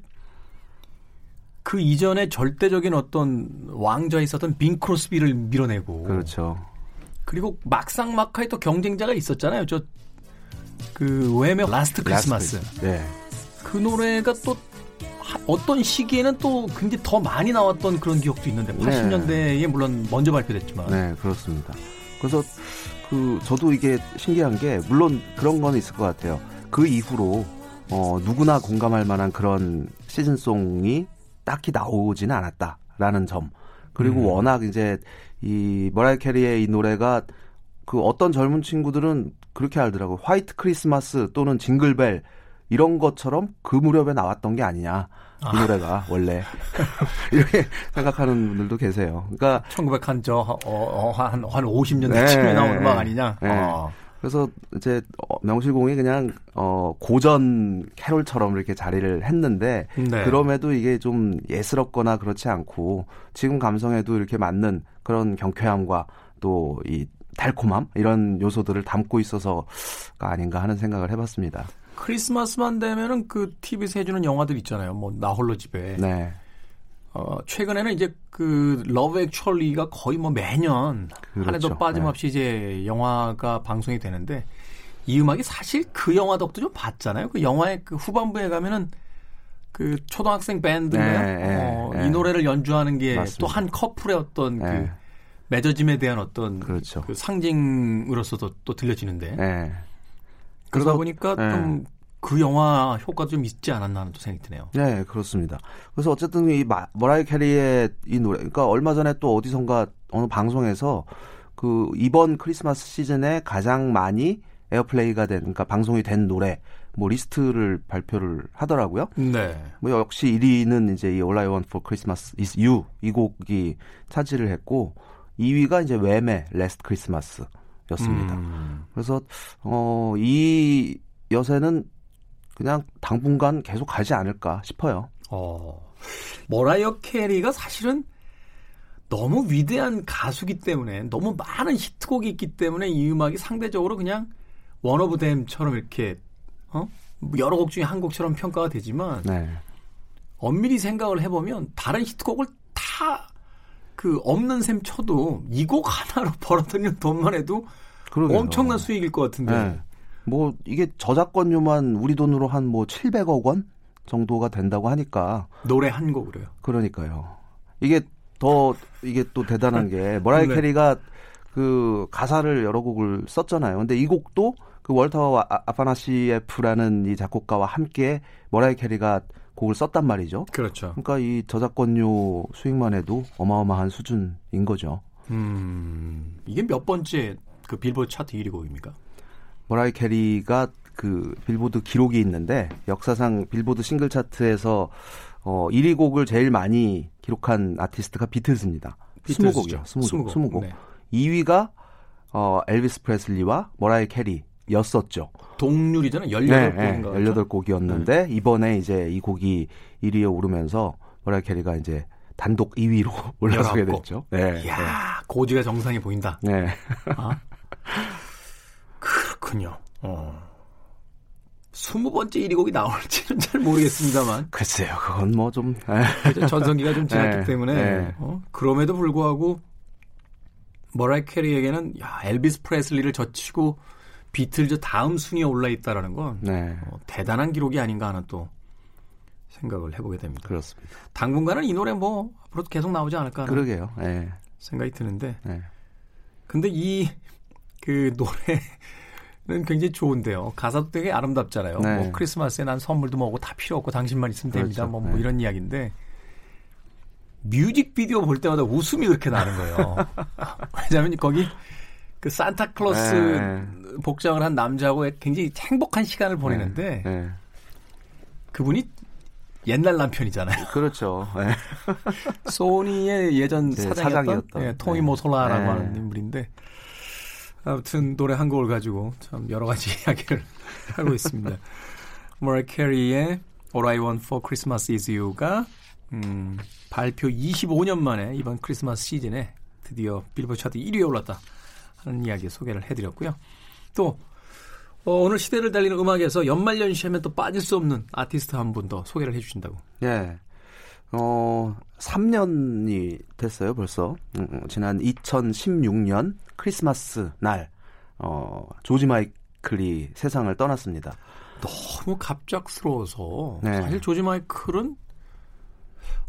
그 이전에 절대적인 어떤 왕좌에 있었던 빙 크로스비를 밀어내고 그렇죠. 그리고 막상 막하에 또 경쟁자가 있었잖아요. 저그 웸의 Last Christmas. Last. 네. 그 노래가 또 하- 어떤 시기에는 또 굉장히 더 많이 나왔던 그런 기억도 있는데 80년대에 물론 먼저 발표됐지만 네, 그렇습니다. 그래서 그 저도 이게 신기한 게 물론 그런 건 있을 것 같아요. 그 이후로 어, 누구나 공감할 만한 그런 시즌송이 딱히 나오지는 않았다라는 점. 그리고 음. 워낙 이제 이 머라이 캐리의 이 노래가 그 어떤 젊은 친구들은 그렇게 알더라고요. 화이트 크리스마스 또는 징글벨 이런 것처럼 그 무렵에 나왔던 게 아니냐. 이 아. 노래가 원래 (laughs) 이렇게 생각하는 분들도 계세요. 그러니까 1900한 저한한 한 50년대쯤에 네, 나온 음악 네. 아니냐? 네. 어. 그래서 이제 어, 명실공히 그냥 어 고전 캐롤처럼 이렇게 자리를 했는데 네. 그럼에도 이게 좀 예스럽거나 그렇지 않고 지금 감성에도 이렇게 맞는 그런 경쾌함과 또 이 달콤함 이런 요소들을 담고 있어서가 아닌가 하는 생각을 해봤습니다. 크리스마스만 되면은 그 TV에서 해주는 영화들 있잖아요. 뭐 나 홀로 집에. 네, 어, 최근에는 이제 그 Love Actually가 거의 뭐 매년 한 해도 그렇죠. 빠짐없이 이제 영화가 방송이 되는데 이 음악이 사실 그 영화 덕도 좀 봤잖아요. 그 영화의 그 후반부에 가면은 그 초등학생 밴드가 네, 네, 어, 네. 이 노래를 연주하는 게 또. 한 커플의 어떤 네. 그 맺어짐에 대한 어떤 그렇죠. 그 상징으로서도 또 들려지는데 네. 그러다 보니까 네. 좀 그 영화 효과도 좀 있지 않았나 하는 또 생각이 드네요. 네, 그렇습니다. 그래서 어쨌든 이 마- 머라이 캐리의 이 노래, 그러니까 얼마 전에 또 어디선가 어느 방송에서 그 이번 크리스마스 시즌에 가장 많이 airplay가 된, 그러니까 방송이 된 노래 뭐 리스트를 발표를 하더라고요. 네. 뭐 역시 1위는 이제 이 All I Want for Christmas is You 이 곡이 차지를 했고 2위가 이제 웸의 Last Christmas였습니다. 음. 그래서 어, 이 여세는 그냥 당분간 계속 가지 않을까 싶어요. 어, 머라이어 캐리가 사실은 너무 위대한 가수기 때문에 너무 많은 히트곡이 있기 때문에 이 음악이 상대적으로 그냥 one of them처럼 이렇게 어? 여러 곡 중에 한 곡처럼 평가가 되지만 네. 엄밀히 생각을 해보면 다른 히트곡을 다 그 없는 셈 쳐도 이 곡 하나로 (laughs) 벌어들이는 돈만 해도 그러게요. 엄청난 수익일 것 같은데 네. 뭐 이게 저작권료만 우리 돈으로 한 뭐 700억 원 정도가 된다고 하니까 노래 한 곡으로요. 그러니까요. 이게 더 이게 또 대단한 게 (laughs) 머라이 네. 캐리가 그 가사를 여러 곡을 썼잖아요. 근데 이 곡도 그 월터 아- 아파나시에프라는 이 작곡가와 함께 머라이 캐리가 곡을 썼단 말이죠. 그렇죠. 그러니까 이 저작권료 수익만 해도 어마어마한 수준인 거죠. 음, 이게 몇 번째 그 빌보드 차트 1위 곡입니까? 머라이 캐리가 그 빌보드 기록이 있는데 역사상 빌보드 싱글 차트에서 어 1위 곡을 제일 많이 기록한 아티스트가 비틀즈입니다. 20곡이요. 20곡. 20곡. 네. 2위가 어 엘비스 프레슬리와 머라이 캐리였었죠. 동률이잖아요. 네, 18곡인가. 18곡이었는데 이번에 이제 이 곡이 1위에 오르면서 머라이 캐리가 이제 단독 2위로 (laughs) 올라서게 19곡. 됐죠. 네. 이야, 고지가 정상이 보인다. 네. 아? (laughs) 그렇군요. 어. 20번째 1위 곡이 나올지는 잘 모르겠습니다만. 글쎄요. 그건 뭐좀 그죠? 전성기가 좀 지났기 네, 때문에. 네. 어? 그럼에도 불구하고 머라이 캐리에게는 야, 엘비스 프레슬리를 젖히고 비틀즈 다음 순위에 올라 있다라는 건 네. 어, 대단한 기록이 아닌가 하는 또 생각을 해보게 됩니다. 그렇습니다. 당분간은 이 노래 뭐 앞으로도 계속 나오지 않을까 하는 그러게요. 예. 생각이 드는데. 네. 근데 이 그 노래 는 굉장히 좋은데요. 가사도 되게 아름답잖아요. 네. 뭐 크리스마스에 난 선물도 뭐고 다 필요 없고 당신만 있으면 됩니다. 그렇죠. 뭐, 뭐 네. 이런 이야기인데 뮤직비디오 볼 때마다 웃음이 그렇게 나는 거예요. (laughs) 왜냐하면 거기 그 산타클로스 네. 복장을 한 남자하고 굉장히 행복한 시간을 보내는데 네. 그분이 옛날 남편이잖아요. 그렇죠. 네. (laughs) 소니의 예전 네, 사장이었던 사장이었던. 예, 토니 네. 모솔라라고 네. 하는 인물인데 아무튼 노래 한 곡을 가지고 참 여러 가지 (laughs) 이야기를 하고 있습니다. 모라 캐리의 All I Want for Christmas Is You가 음, 발표 25년 만에 이번 크리스마스 시즌에 드디어 빌보드 차트 1위에 올랐다 하는 이야기 소개를 해드렸고요. 또 어, 오늘 시대를 달리는 음악에서 연말연시하면 또 빠질 수 없는 아티스트 한 분 더 소개를 해주신다고. 예. 어, 3년이 됐어요, 벌써. 음, 음, 지난 2016년 크리스마스 날, 어, 조지 마이클이 세상을 떠났습니다. 너무 갑작스러워서 네. 사실 조지 마이클은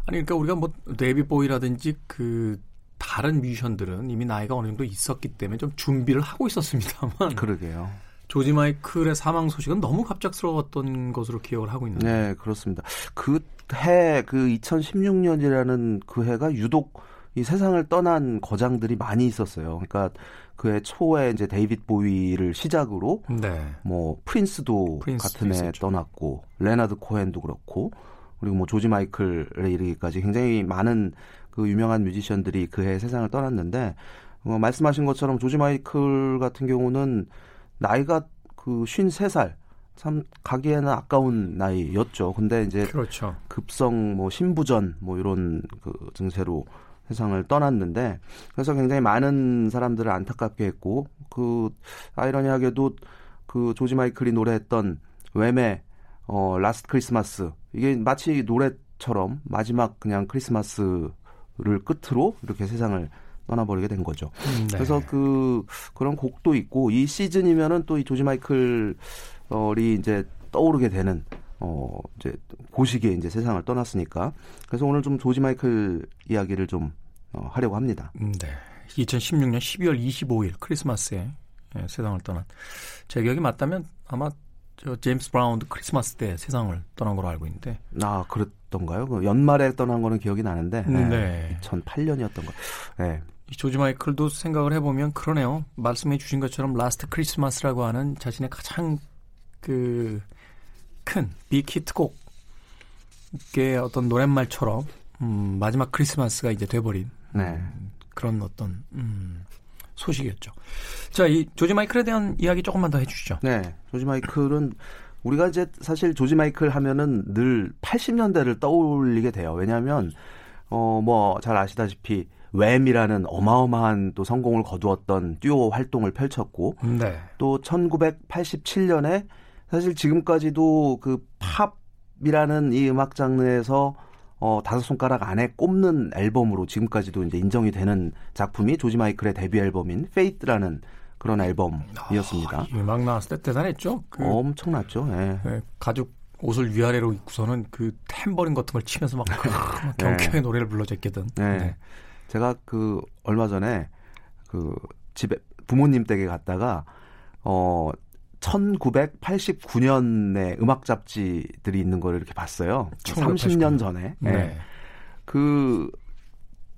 아니 그러니까 우리가 뭐 데이빗 보위라든지 그 다른 뮤지션들은 이미 나이가 어느 정도 있었기 때문에 좀 준비를 하고 있었습니다만 그러게요. 조지 마이클의 사망 소식은 너무 갑작스러웠던 것으로 기억을 하고 있는데 네, 그렇습니다. 그 해, 그 2016년이라는 그 해가 유독 이 세상을 떠난 거장들이 많이 있었어요. 그러니까 그해 초에 이제 데이빗 보위를 시작으로 네. 뭐 프린스도 프린스도 같은 해. 떠났고 레나드 코헨도 그렇고 그리고 뭐 조지 마이클에 이르기까지 굉장히 많은 그 유명한 뮤지션들이 그해 세상을 떠났는데 어, 말씀하신 것처럼 조지 마이클 같은 경우는 나이가 그 53살 참 가기에는 아까운 나이였죠. 근데 이제 그렇죠. 급성 뭐 신부전 뭐 이런 그 증세로 세상을 떠났는데 그래서 굉장히 많은 사람들을 안타깝게 했고 그 아이러니하게도 그 조지 마이클이 노래했던 웸의 어 Last Christmas 이게 마치 노래처럼 마지막 그냥 크리스마스를 끝으로 이렇게 세상을 떠나버리게 된 거죠. 음, 네. 그래서 그 그런 곡도 있고 이 시즌이면은 또 이 조지 마이클이 이제 떠오르게 되는 어 이제 고시기에 이제 세상을 떠났으니까 그래서 오늘 좀 조지 마이클 이야기를 좀 어, 하려고 합니다. 음, 네. 2016년 12월 25일 크리스마스에 예, 세상을 떠난 제 기억이 맞다면 아마 저 제임스 브라운도 크리스마스 때 세상을 떠난 걸로 알고 있는데 아 그랬던가요? 그 연말에 떠난 거는 기억이 나는데 네. 2008년이었던 거. 네. 이 조지 마이클도 생각을 해보면 그러네요. 말씀해 주신 것처럼 Last Christmas라고 하는 자신의 가장 그 큰 빅히트곡의 어떤 노랫말처럼 음, 마지막 크리스마스가 이제 돼버린 네. 그런 어떤 음, 소식이었죠. 자, 이 조지 마이클에 대한 이야기 조금만 더 해주시죠. 네. 조지 마이클은 우리가 이제 사실 조지 마이클 하면은 늘 80년대를 떠올리게 돼요. 왜냐하면 어 뭐 잘 아시다시피 웸이라는 어마어마한 또 성공을 거두었던 듀오 활동을 펼쳤고 네. 또 1987년에 사실 지금까지도 그 팝이라는 이 음악 장르에서 어 다섯 손가락 안에 꼽는 앨범으로 지금까지도 이제 인정이 되는 작품이 조지 마이클의 데뷔 앨범인 Faith라는 그런 앨범이었습니다. 아, 이 음악 나왔을 때 대단했죠. 그 엄청났죠. 예. 네, 가죽 옷을 위아래로 입고서는 그 탬버린 같은 걸 치면서 막, 막 (laughs) 경쾌하게 노래를 불러줬거든. 네. 제가 그 얼마 전에 그 집에 부모님 댁에 갔다가 어 1989년에 음악 잡지들이 있는 거를 이렇게 봤어요. 30년 전에. 네. 예. 그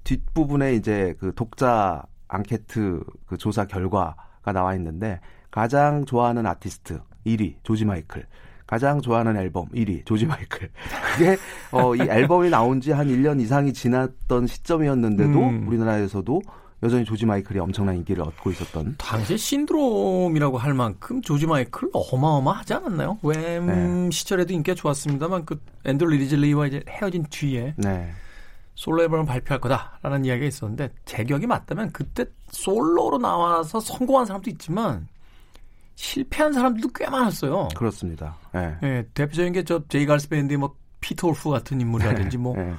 뒷부분에 이제 그 독자 앙케트 그 조사 결과가 나와 있는데 가장 좋아하는 아티스트 1위 조지 마이클. 가장 좋아하는 앨범 1위 조지 마이클. (laughs) 그게 어, 이 앨범이 나온 지 한 1년 이상이 지났던 시점이었는데도 음. 우리나라에서도 여전히 조지 마이클이 엄청난 인기를 얻고 있었던 당시 신드롬이라고 할 만큼 조지 마이클 어마어마하지 않았나요? Wham 네. 시절에도 인기가 좋았습니다만 그 앤드루 리즐리와 이제 헤어진 뒤에 네. 솔로 앨범을 발표할 거다라는 이야기가 있었는데 제 기억이 맞다면 그때 솔로로 나와서 성공한 사람도 있지만 실패한 사람들도 꽤 많았어요. 그렇습니다. 예. 예, 대표적인 게 저 J. Geils 밴드의 뭐 피터 울프 같은 인물이라든지 뭐 예.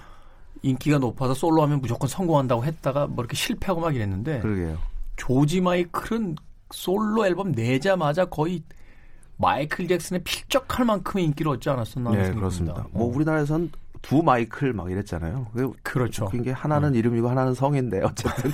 인기가 높아서 솔로 하면 무조건 성공한다고 했다가 뭐 이렇게 실패하고 막 이랬는데 그러게요. 조지 마이클은 솔로 앨범 내자마자 거의 마이클 잭슨에 필적할 만큼의 인기를 얻지 않았었나 네, 생각이 그렇습니다. 뭐 어. 우리나라에선 두 마이클 막 이랬잖아요. 그렇죠. 그게 하나는 음. 이름이고 하나는 성인데 어쨌든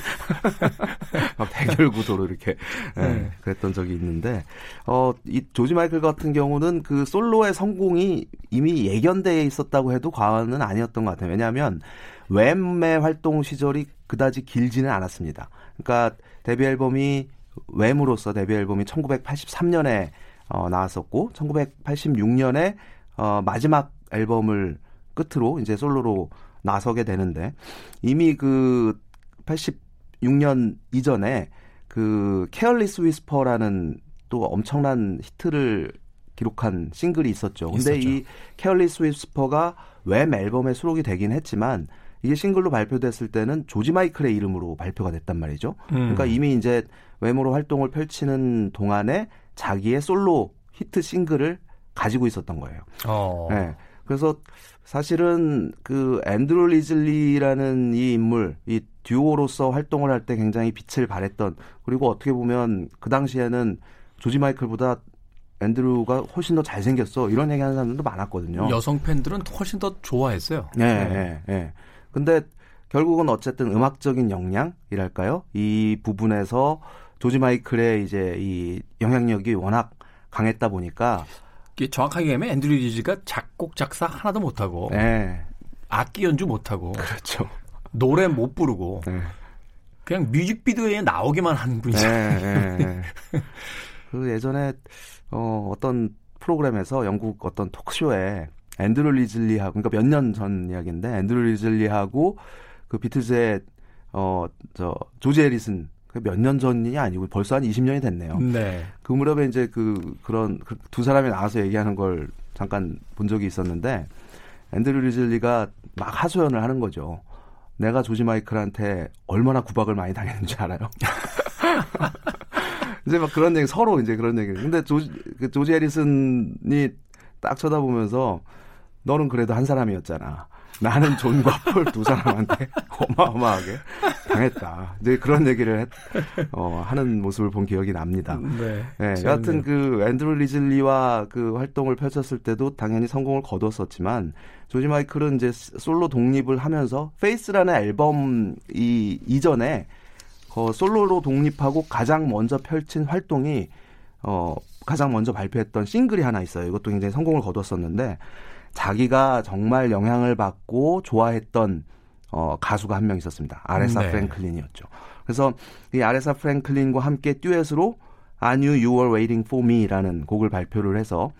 (laughs) 막 대결 구도로 이렇게 예, 네. 네, 그랬던 적이 있는데 어이 조지 마이클 같은 경우는 그 솔로의 성공이 이미 예견되어 있었다고 해도 과언은 아니었던 것 같아요. 왜냐하면 Wham의 활동 시절이 그다지 길지는 않았습니다. 그러니까 데뷔 앨범이 Wham으로서 데뷔 앨범이 1983년에 어, 나왔었고 1986년에 어, 마지막 앨범을 끝으로 이제 솔로로 나서게 되는데 이미 그 86년 이전에 그 Careless Whisper라는 또 엄청난 히트를 기록한 싱글이 있었죠. 근데 있었죠. 이 Careless Whisper가 Wham 앨범에 수록이 되긴 했지만 이게 싱글로 발표됐을 때는 조지 마이클의 이름으로 발표가 됐단 말이죠. 음. 그러니까 이미 이제 Wham으로 활동을 펼치는 동안에 자기의 솔로 히트 싱글을 가지고 있었던 거예요. 어. 네. 그래서 사실은 그 앤드루 리즐리라는 이 인물, 이 듀오로서 활동을 할 때 굉장히 빛을 발했던 그리고 어떻게 보면 그 당시에는 조지 마이클보다 앤드루가 훨씬 더 잘생겼어 이런 얘기하는 사람들도 많았거든요. 여성 팬들은 훨씬 더 좋아했어요. 네, 네, 네. 네. 근데 결국은 어쨌든 음악적인 역량이랄까요? 이 부분에서 조지 마이클의 이제 이 영향력이 워낙 강했다 보니까 정확하게 얘기하면 앤드류 리즈가 작곡 작사 하나도 못하고 네. 악기 연주 못하고 그렇죠. 노래 못 부르고 네. 그냥 뮤직비디오에 나오기만 한 분이잖아요. 네, (laughs) 네, 네. 그 예전에 어, 어떤 프로그램에서 영국 어떤 토크쇼에 앤드류 리즐리하고 그러니까 몇 년 전 이야기인데 앤드류 리즐리하고 그 비틀즈의 어저 조지 해리슨 그 몇 년 전이 아니고 벌써 한 20년이 됐네요. 네. 그 무렵에 이제 그 그런 그두 사람이 나와서 얘기하는 걸 잠깐 본 적이 있었는데 앤드류 리즐리가 막 하소연을 하는 거죠. 내가 조지 마이클한테 얼마나 구박을 많이 당했는지 알아요. (laughs) 이제 막 그런 얘기 서로 이제 그런 얘기. 근데 조지 그 조지 해리슨이 딱 쳐다보면서 너는 그래도 한 사람이었잖아. 나는 존과 폴 두 사람한테 어마어마하게 당했다. 이제 그런 얘기를 했, 어, 하는 모습을 본 기억이 납니다. 네. 네 여하튼 그 앤드루 리즐리와 그 활동을 펼쳤을 때도 당연히 성공을 거뒀었지만 조지 마이클은 이제 솔로 독립을 하면서 Faith라는 앨범 이 이전에 어, 솔로로 독립하고 가장 먼저 펼친 활동이 어, 가장 먼저 발표했던 싱글이 하나 있어요. 이것도 굉장히 성공을 거뒀었는데 자기가 정말 영향을 받고 좋아했던 어, 가수가 한 명 있었습니다. 아레사 네. 프랭클린이었죠. 그래서 이 아레사 프랭클린과 함께 듀엣으로 I knew you were waiting for me라는 곡을 발표를 해서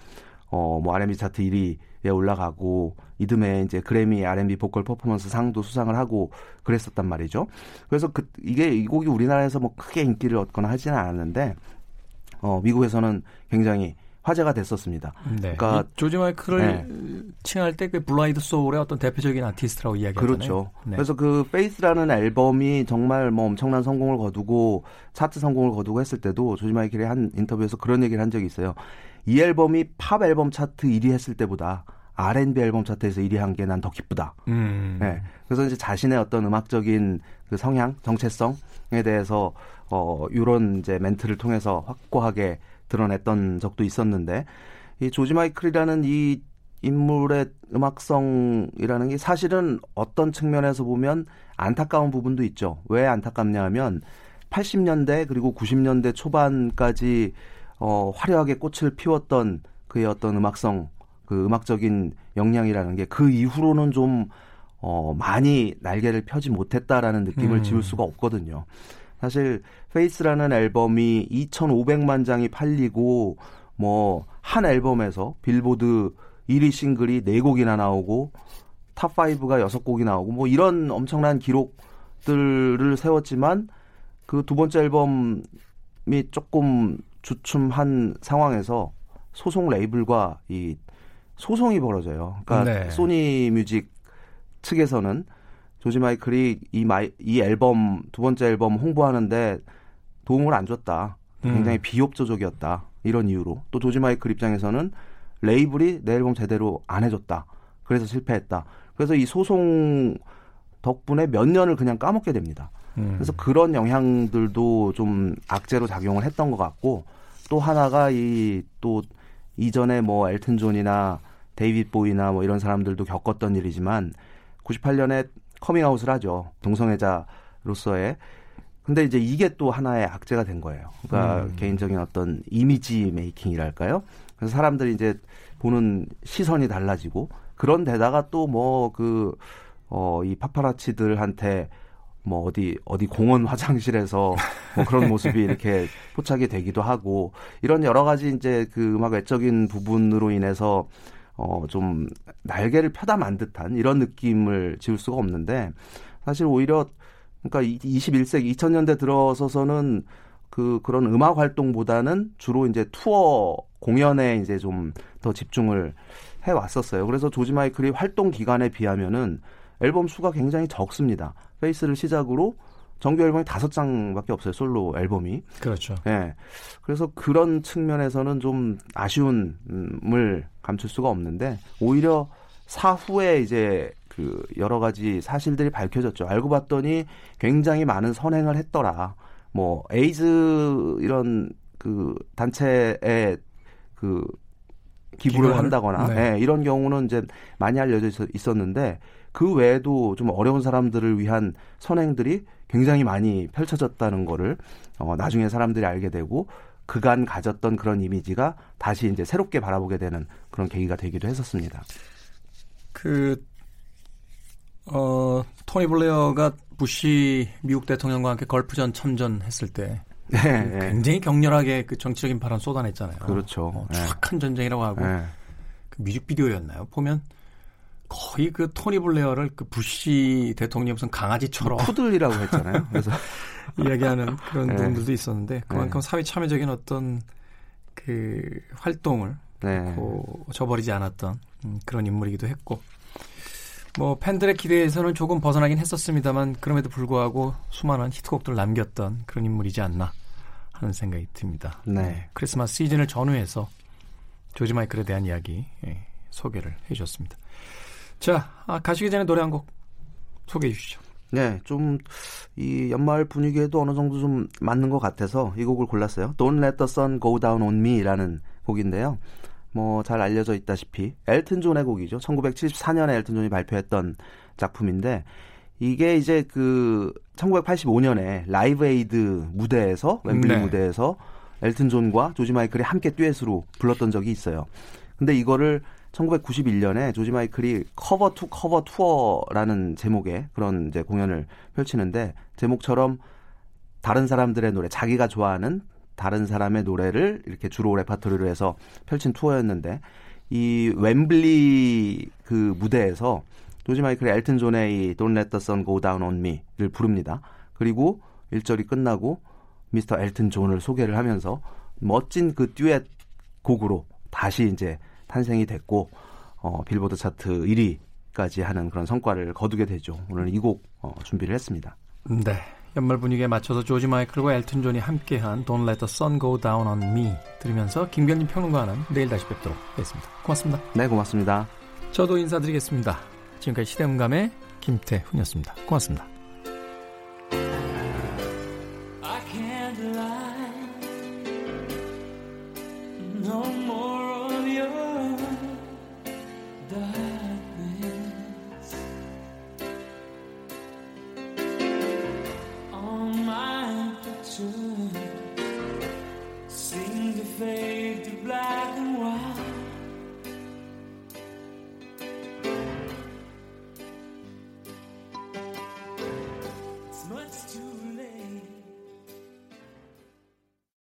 어, 뭐 R&B 차트 1위에 올라가고 이듬해 이제 그래미 R&B 보컬 퍼포먼스 상도 수상을 하고 그랬었단 말이죠. 그래서 그 이게 이 곡이 우리나라에서 뭐 크게 인기를 얻거나 하지는 않았는데 어, 미국에서는 굉장히 화제가 됐었습니다. 네. 그러니까 조지 마이클을 네. 칭할 때 그 blue-eyed soul의 어떤 대표적인 아티스트라고 이야기하잖아요. 그렇죠. 네. 그래서 그 Faith라는 앨범이 정말 뭐 엄청난 성공을 거두고 차트 성공을 거두고 했을 때도 조지 마이클이 한 인터뷰에서 그런 얘기를 한 적이 있어요. 이 앨범이 팝 앨범 차트 1위 했을 때보다 R&B 앨범 차트에서 1위 한 게 난 더 기쁘다. 음. 네. 그래서 이제 자신의 어떤 음악적인 그 성향, 정체성에 대해서 어 이런 이제 멘트를 통해서 확고하게 드러냈던 적도 있었는데 이 조지 마이클이라는 이 인물의 음악성이라는 게 사실은 어떤 측면에서 보면 안타까운 부분도 있죠. 왜 안타깝냐 하면 80년대 그리고 90년대 초반까지 어 화려하게 꽃을 피웠던 그의 어떤 음악성 그 음악적인 역량이라는 게 그 이후로는 좀 어, 많이 날개를 펴지 못했다라는 느낌을 음. 지울 수가 없거든요. 사실 Faith라는 앨범이 2,500만 장이 팔리고 뭐 한 앨범에서 빌보드 1위 싱글이 4곡이나 나오고 탑 5가 6곡이 나오고 뭐 이런 엄청난 기록들을 세웠지만 그 두 번째 앨범이 조금 주춤한 상황에서 소송 레이블과 이 소송이 벌어져요. 그러니까 네. 소니 뮤직 측에서는 조지 마이클이 이, 마이, 이 앨범 두 번째 앨범 홍보하는데 도움을 안 줬다. 굉장히 음. 비협조적이었다. 이런 이유로 또 조지 마이클 입장에서는 레이블이 내 앨범 제대로 안 해줬다. 그래서 실패했다. 그래서 이 소송 덕분에 몇 년을 그냥 까먹게 됩니다. 음. 그래서 그런 영향들도 좀 악재로 작용을 했던 것 같고 또 하나가 이 또 이전에 뭐 엘튼 존이나 데이빗 보위나 뭐 이런 사람들도 겪었던 일이지만 98년에 커밍아웃을 하죠. 동성애자로서의. 근데 이제 이게 또 하나의 악재가 된 거예요. 그러니까 음. 개인적인 어떤 이미지 메이킹이랄까요? 그래서 사람들이 이제 보는 시선이 달라지고 그런 데다가 또 뭐 그 어 이 파파라치들한테 뭐 어디 어디 공원 화장실에서 뭐 그런 (laughs) 모습이 이렇게 포착이 되기도 하고 이런 여러 가지 이제 그 음악 외적인 부분으로 인해서 어 좀 날개를 펴다 만 듯한 이런 느낌을 지울 수가 없는데 사실 오히려 그러니까 21세기 2000년대 들어서서는 그 그런 음악 활동보다는 주로 이제 투어 공연에 이제 좀 더 집중을 해 왔었어요. 그래서 조지 마이클이 활동 기간에 비하면은 앨범 수가 굉장히 적습니다. Faith를 시작으로 정규 앨범이 다섯 장밖에 없어요. 솔로 앨범이. 그렇죠. 예. 네. 그래서 그런 측면에서는 좀 아쉬움을 감출 수가 없는데 오히려 사후에 이제 그 여러 가지 사실들이 밝혀졌죠. 알고 봤더니 굉장히 많은 선행을 했더라. 뭐 에이즈 이런 그 단체에 그 기부를 한다거나 네. 네, 이런 경우는 이제 많이 알려져 있었는데 그 외에도 좀 어려운 사람들을 위한 선행들이 굉장히 많이 펼쳐졌다는 거를 어, 나중에 사람들이 알게 되고 그간 가졌던 그런 이미지가 다시 이제 새롭게 바라보게 되는 그런 계기가 되기도 했었습니다. 그, 어, 토니 블레어가 부시 미국 대통령과 함께 걸프전 참전했을 때 네, 그 굉장히 격렬하게 그 정치적인 발언 쏟아냈잖아요. 그렇죠. 어, 추악한 네. 전쟁이라고 하고 네. 그 뮤직비디오였나요? 보면 거의 그 토니 블레어를 그 부시 대통령 무슨 강아지처럼 푸들이라고 했잖아요. 그래서 (laughs) 이야기하는 그런 네. 부분들도 있었는데 그만큼 네. 사회 참여적인 어떤 그 활동을 네. 저버리지 않았던 음, 그런 인물이기도 했고 뭐 팬들의 기대에서는 조금 벗어나긴 했었습니다만 그럼에도 불구하고 수많은 히트곡들을 남겼던 그런 인물이지 않나 하는 생각이 듭니다. 네. 네. 크리스마스 시즌을 전후해서 조지 마이클에 대한 이야기 예, 소개를 해주셨습니다. 자, 아, 가시기 전에 노래 한 곡 소개해 주시죠. 네, 좀 이 연말 분위기에도 어느 정도 좀 맞는 것 같아서 이 곡을 골랐어요. Don't Let the Sun Go Down on Me라는 곡인데요. 뭐 잘 알려져 있다시피 엘튼 존의 곡이죠. 1974년에 엘튼 존이 발표했던 작품인데 이게 이제 그 1985년에 Live Aid 무대에서 웸블리 네. 무대에서 엘튼 존과 조지 마이클이 함께 듀엣으로 불렀던 적이 있어요. 근데 이거를 1991년에 조지 마이클이 Cover to Cover 투어라는 제목의 그런 이제 공연을 펼치는데 제목처럼 다른 사람들의 노래, 자기가 좋아하는 다른 사람의 노래를 이렇게 주로 레파토리로 해서 펼친 투어였는데 이 웸블리 그 무대에서 조지 마이클이 엘튼 존의 이 Don't Let the Sun Go Down on Me를 부릅니다. 그리고 일절이 끝나고 미스터 엘튼 존을 소개를 하면서 멋진 그 듀엣 곡으로 다시 이제 탄생이 됐고 어, 빌보드 차트 1위까지 하는 그런 성과를 거두게 되죠. 오늘 이 곡 어, 준비를 했습니다. 네. 연말 분위기에 맞춰서 조지 마이클과 엘튼 존이 함께한 Don't Let the Sun Go Down on Me 들으면서 김변진 평론가는 내일 다시 뵙도록 하겠습니다. 고맙습니다. 네, 고맙습니다. 저도 인사드리겠습니다. 지금까지 시대음감의 김태훈이었습니다. 고맙습니다.